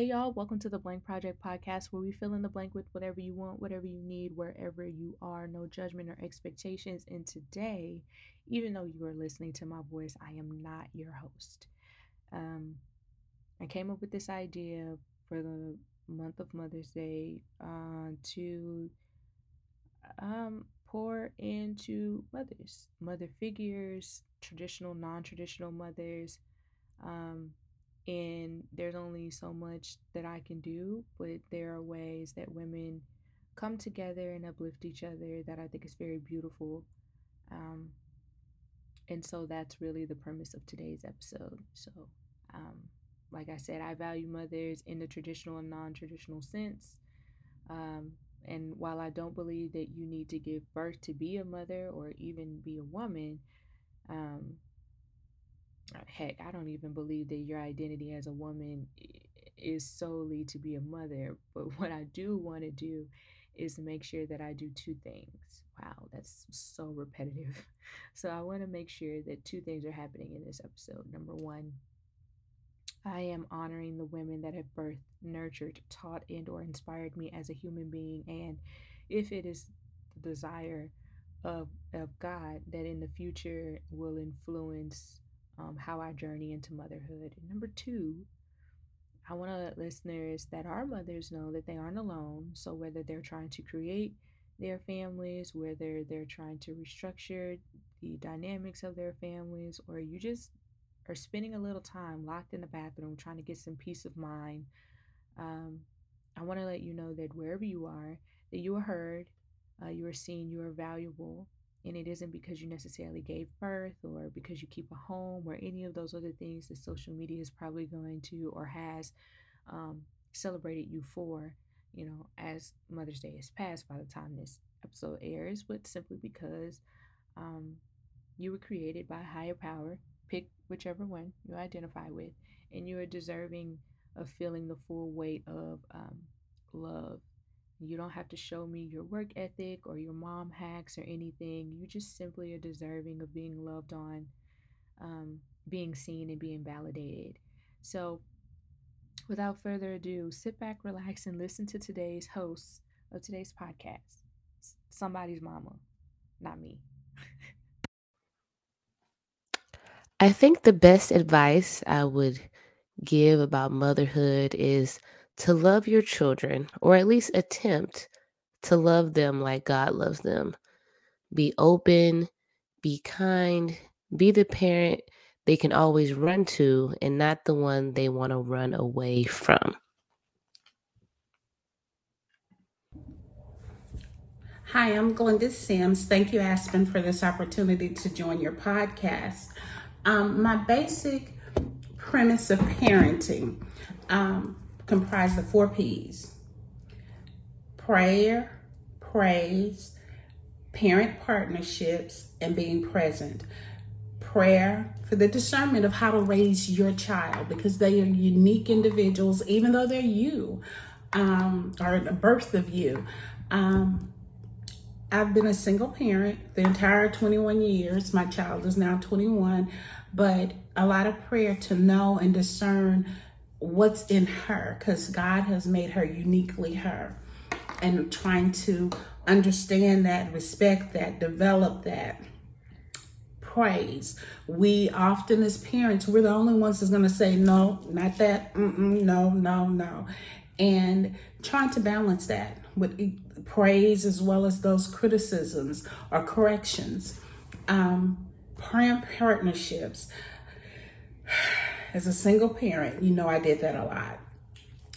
Hey, y'all, welcome to the Blank Project podcast where we fill in the blank with whatever you want, whatever you need, wherever you are, no judgment or expectations. And today, even though you are listening to my voice, I am not your host. Um, I came up with this idea for the month of Mother's Day uh, to um, pour into mothers, mother figures, traditional, non traditional mothers. Um, and there's only so much that I can do, but there are ways that women come together and uplift each other that I think is very beautiful. Um, and so that's really the premise of today's episode. So, um, like I said, I value mothers in the traditional and non traditional sense. Um, and while I don't believe that you need to give birth to be a mother or even be a woman, um, heck, I don't even believe that your identity as a woman is solely to be a mother. But what I do want to do is make sure that I do two things. Wow, that's so repetitive. So I want to make sure that two things are happening in this episode. Number one, I am honoring the women that have birthed, nurtured, taught, and or inspired me as a human being. And if it is the desire of, of God that in the future will influence um, how I journey into motherhood. And number two, I want to let listeners that are mothers know that they aren't alone. So whether they're trying to create their families, whether they're trying to restructure the dynamics of their families, or you just are spending a little time locked in the bathroom trying to get some peace of mind, um, I want to let you know that wherever you are, that you are heard, uh, you are seen, you are valuable, and it isn't because you necessarily gave birth or because you keep a home or any of those other things that social media is probably going to or has um, celebrated you for, you know, as Mother's Day has passed by the time this episode airs, but simply because um, you were created by higher power. Pick whichever one you identify with, and you are deserving of feeling the full weight of um, love you don't have to show me your work ethic or your mom hacks or anything. You just simply are deserving of being loved on, um, being seen, and being validated. So, without further ado, sit back, relax, and listen to today's host of today's podcast. Somebody's mama, not me. I think the best advice I would give about motherhood is to love your children, or at least attempt to love them like God loves them. Be open, be kind, be the parent they can always run to and not the one they want to run away from. Hi, I'm Glenda Sims. Thank you, Aspen, for this opportunity to join your podcast. Um, my basic premise of parenting um, comprised of four P's prayer, praise, parent partnerships, and being present. Prayer for the discernment of how to raise your child because they are unique individuals, even though they're you um, or the birth of you. Um, I've been a single parent the entire 21 years. My child is now 21, but a lot of prayer to know and discern what's in her because God has made her uniquely her and trying to understand that, respect that, develop that. Praise. We often, as parents, we're the only ones that's going to say, no, not that, Mm-mm, no, no, no. And trying to balance that with praise as well as those criticisms or corrections. Um, parent partnerships as a single parent, you know, I did that a lot.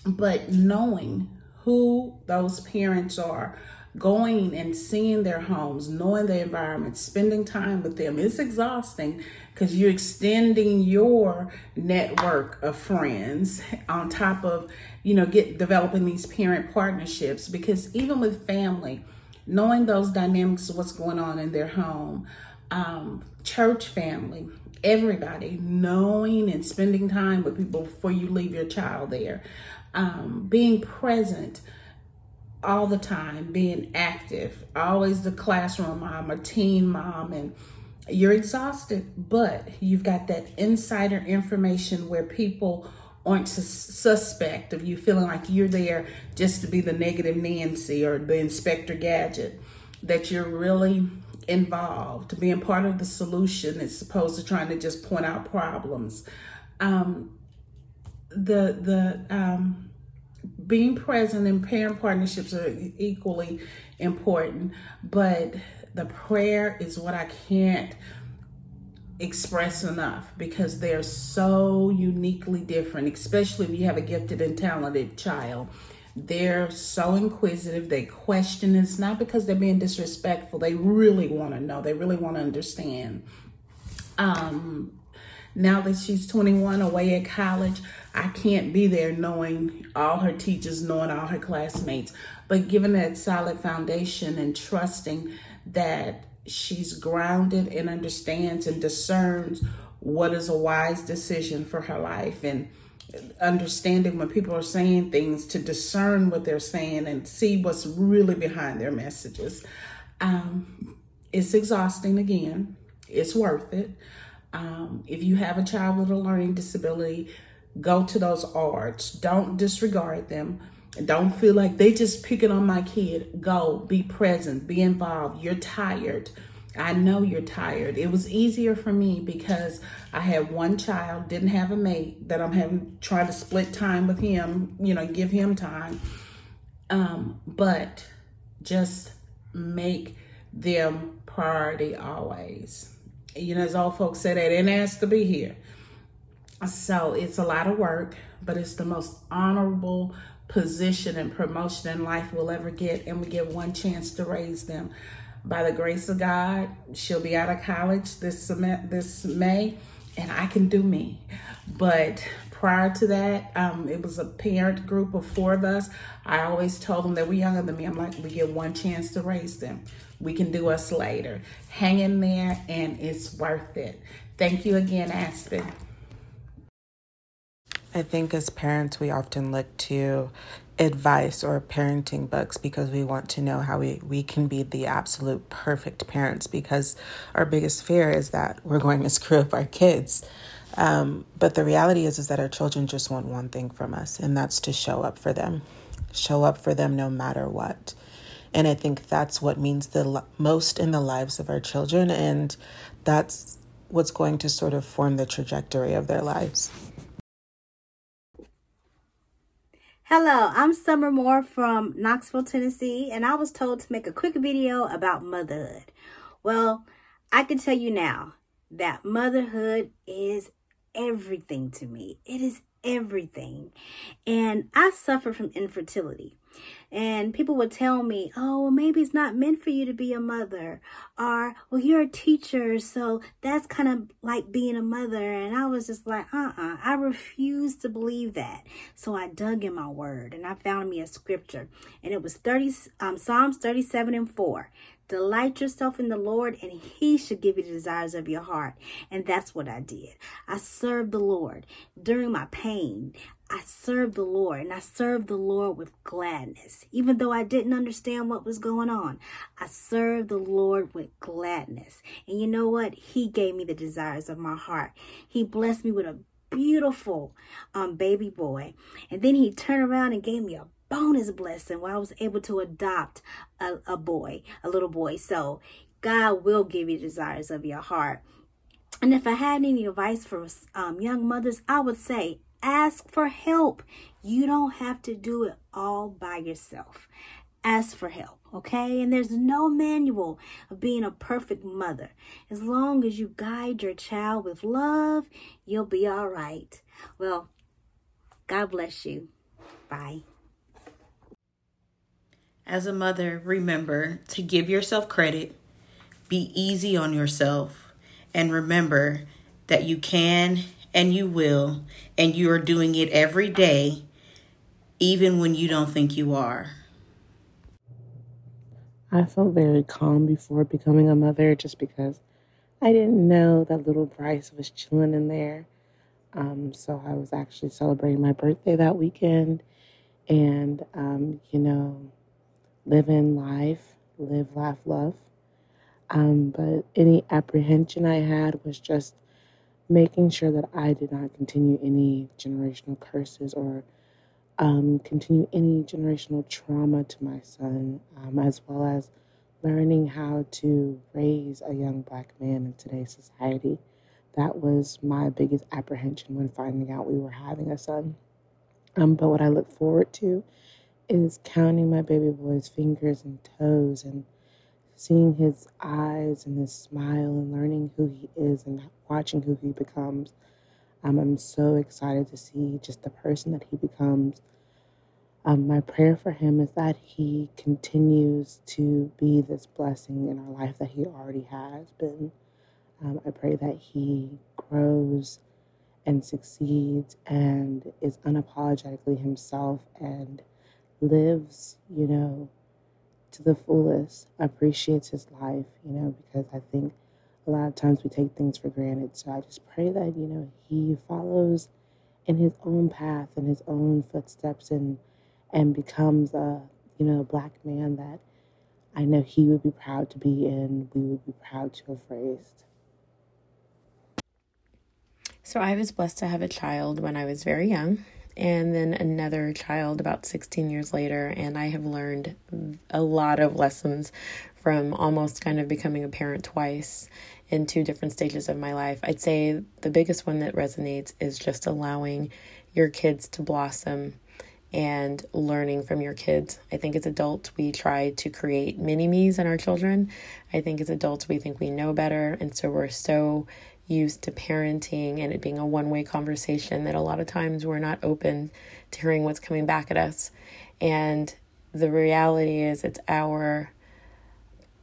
But knowing who those parents are, going and seeing their homes, knowing the environment, spending time with them, it's exhausting because you're extending your network of friends on top of, you know, get developing these parent partnerships. Because even with family, knowing those dynamics of what's going on in their home, um, church family, everybody knowing and spending time with people before you leave your child there um, being present all the time being active always the classroom mom a teen mom and you're exhausted but you've got that insider information where people aren't suspect of you feeling like you're there just to be the negative Nancy or the Inspector Gadget, that you're really involved, being part of the solution as opposed to trying to just point out problems. Um, the the um, being present in parent partnerships are equally important, but the prayer is what I can't express enough because they're so uniquely different, especially if you have a gifted and talented child. They're so inquisitive, they question. It's not because they're being disrespectful, they really want to know, they really want to understand. Um, now that she's 21 away at college, I can't be there knowing all her teachers, knowing all her classmates, but given that solid foundation and trusting that she's grounded and understands and discerns what is a wise decision for her life and understanding when people are saying things to discern what they're saying and see what's really behind their messages. Um, it's exhausting again, it's worth it. Um, if you have a child with a learning disability, go to those ARDs. Don't disregard them. Don't feel like they just picking on my kid. Go, be present, be involved. You're tired. I know you're tired. It was easier for me because I had one child, didn't have a mate that I'm having try to split time with him, you know, give him time. Um, but just make them priority always. You know, as old folks say, they didn't ask to be here. So it's a lot of work, but it's the most honorable position and promotion in life we'll ever get, and we get one chance to raise them. By the grace of God, she'll be out of college this this May, and I can do me. But prior to that, um, it was a parent group of four of us. I always told them that we're younger than me. I'm like, we get one chance to raise them. We can do us later. Hang in there, and it's worth it. Thank you again, Aspen. I think as parents, we often look to advice or parenting books because we want to know how we, we can be the absolute perfect parents because our biggest fear is that we're going to screw up our kids. Um, but the reality is is that our children just want one thing from us and that's to show up for them show up for them no matter what and i think that's what means the most in the lives of our children and that's what's going to sort of form the trajectory of their lives Hello, I'm Summer Moore from Knoxville, Tennessee, and I was told to make a quick video about motherhood. Well, I can tell you now that motherhood is everything to me. It is everything. And I suffer from infertility. And people would tell me, oh, well, maybe it's not meant for you to be a mother. Or, well, you're a teacher, so that's kind of like being a mother. And I was just like, uh uh I refuse to believe that. So I dug in my word and I found me a scripture. And it was 30, um, Psalms 37 and 4. Delight yourself in the Lord, and He should give you the desires of your heart. And that's what I did. I served the Lord during my pain. I served the Lord, and I served the Lord with gladness. Even though I didn't understand what was going on, I served the Lord with gladness. And you know what? He gave me the desires of my heart. He blessed me with a beautiful um, baby boy. And then he turned around and gave me a bonus blessing where I was able to adopt a, a boy, a little boy. So God will give you desires of your heart. And if I had any advice for um, young mothers, I would say ask for help. You don't have to do it all by yourself. Ask for help, okay? And there's no manual of being a perfect mother. As long as you guide your child with love, you'll be all right. Well, God bless you. Bye. As a mother, remember to give yourself credit, be easy on yourself, and remember that you can and you will, and you are doing it every day, even when you don't think you are. I felt very calm before becoming a mother just because I didn't know that little Bryce was chilling in there. Um, so I was actually celebrating my birthday that weekend. And, um, you know, living life, live, laugh, love. Um, but any apprehension I had was just making sure that I did not continue any generational curses or um, continue any generational trauma to my son, um, as well as learning how to raise a young black man in today's society. That was my biggest apprehension when finding out we were having a son. Um, but what I look forward to is counting my baby boy's fingers and toes and seeing his eyes and his smile and learning who he is and watching who he becomes. Um, I'm so excited to see just the person that he becomes. Um, my prayer for him is that he continues to be this blessing in our life that he already has been. Um, I pray that he grows and succeeds and is unapologetically himself and lives, you know, to the fullest, appreciates his life, you know, because I think a lot of times we take things for granted. So I just pray that, you know, he follows in his own path and his own footsteps and and becomes a, you know, a black man that I know he would be proud to be in, we would be proud to have raised. So I was blessed to have a child when I was very young and then another child about 16 years later. And I have learned a lot of lessons from almost kind of becoming a parent twice in two different stages of my life. I'd say the biggest one that resonates is just allowing your kids to blossom and learning from your kids. I think as adults, we try to create mini me's in our children. I think as adults, we think we know better. And so we're so used to parenting and it being a one way conversation that a lot of times we're not open to hearing what's coming back at us. And the reality is, it's our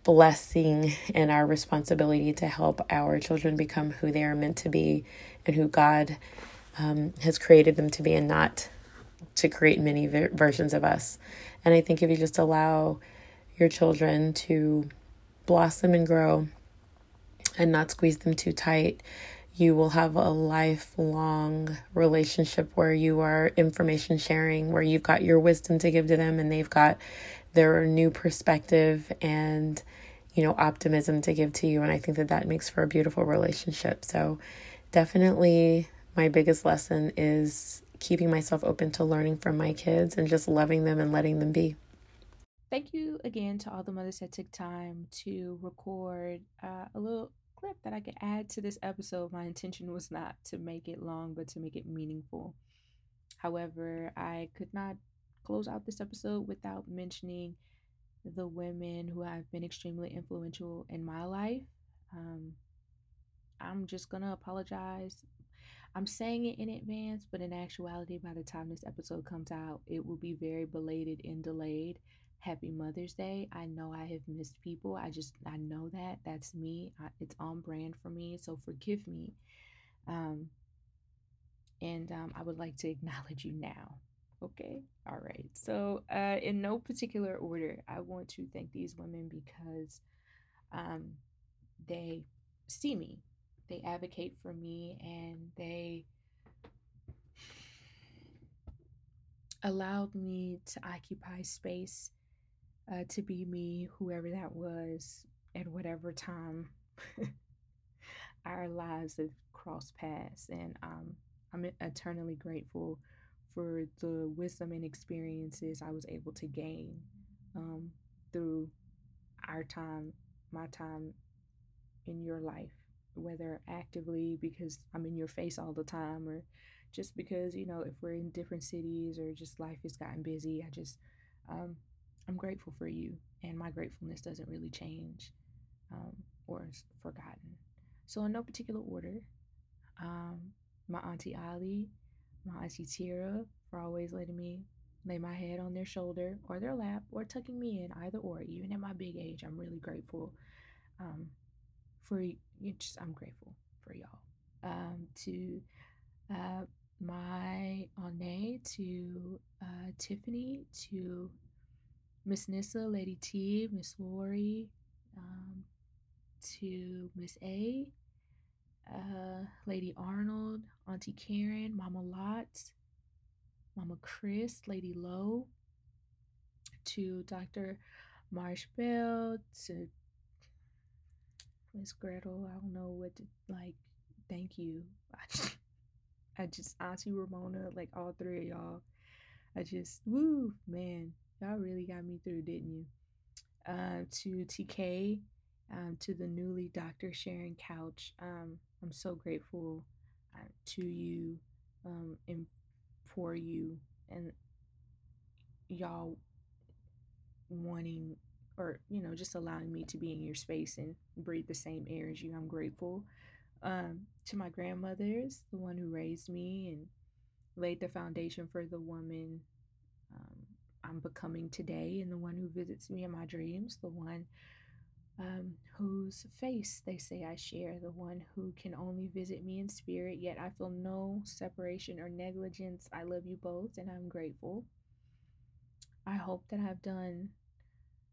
blessing and our responsibility to help our children become who they are meant to be and who God um, has created them to be, and not to create many ver- versions of us. And I think if you just allow your children to blossom and grow and not squeeze them too tight, you will have a lifelong relationship where you are information sharing, where you've got your wisdom to give to them and they've got their new perspective and you know optimism to give to you and I think that that makes for a beautiful relationship. So definitely my biggest lesson is keeping myself open to learning from my kids and just loving them and letting them be. Thank you again to all the mothers that took time to record uh, a little clip that I could add to this episode. My intention was not to make it long, but to make it meaningful. However, I could not close out this episode without mentioning the women who have been extremely influential in my life. Um, I'm just going to apologize. I'm saying it in advance, but in actuality, by the time this episode comes out, it will be very belated and delayed happy Mother's Day. I know I have missed people. I just, I know that. That's me. I, it's on brand for me. So forgive me. Um, and um, I would like to acknowledge you now. Okay. All right. So, uh, in no particular order, I want to thank these women because um, they see me, they advocate for me, and they allowed me to occupy space uh, to be me, whoever that was, at whatever time our lives have crossed paths. And um, I'm eternally grateful for the wisdom and experiences I was able to gain um, through our time, my time in your life, whether actively because I'm in your face all the time or just because, you know, if we're in different cities or just life has gotten busy, I just, um, I'm grateful for you, and my gratefulness doesn't really change um, or is forgotten. So, in no particular order, um, my Auntie Ali, my Auntie Tira, for always letting me lay my head on their shoulder or their lap or tucking me in, either or. Even at my big age, I'm really grateful um, for you. Just, I'm grateful for y'all. Um, to uh, my Aune, to uh, Tiffany, to Miss Nissa, Lady T, Miss Lori, um, to Miss A, uh, Lady Arnold, Auntie Karen, Mama Lot, Mama Chris, Lady Lowe, to Dr. Marsh Bell, to Miss Gretel. I don't know what to like thank you. I just, I Auntie Ramona, like all three of y'all. I just woo man, y'all really got me through, didn't you? Uh, to TK, um, to the newly Dr. Sharon Couch. Um, I'm so grateful uh, to you um, and for you and y'all wanting or you know just allowing me to be in your space and breathe the same air as you i'm grateful um, to my grandmothers the one who raised me and laid the foundation for the woman i'm becoming today and the one who visits me in my dreams the one um, whose face they say I share, the one who can only visit me in spirit, yet I feel no separation or negligence. I love you both and I'm grateful. I hope that I've done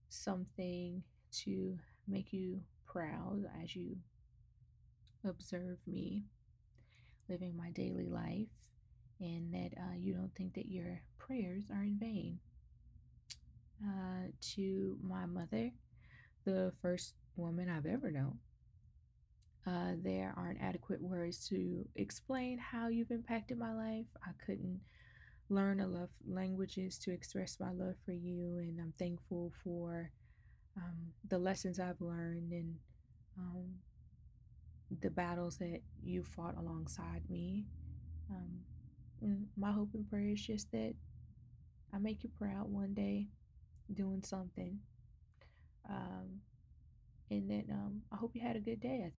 something to make you proud as you observe me living my daily life and that uh, you don't think that your prayers are in vain. Uh, to my mother, the first woman I've ever known. Uh, there aren't adequate words to explain how you've impacted my life. I couldn't learn enough languages to express my love for you, and I'm thankful for um, the lessons I've learned and um, the battles that you fought alongside me. Um, my hope and prayer is just that I make you proud one day doing something. Um, and then um, I hope you had a good day.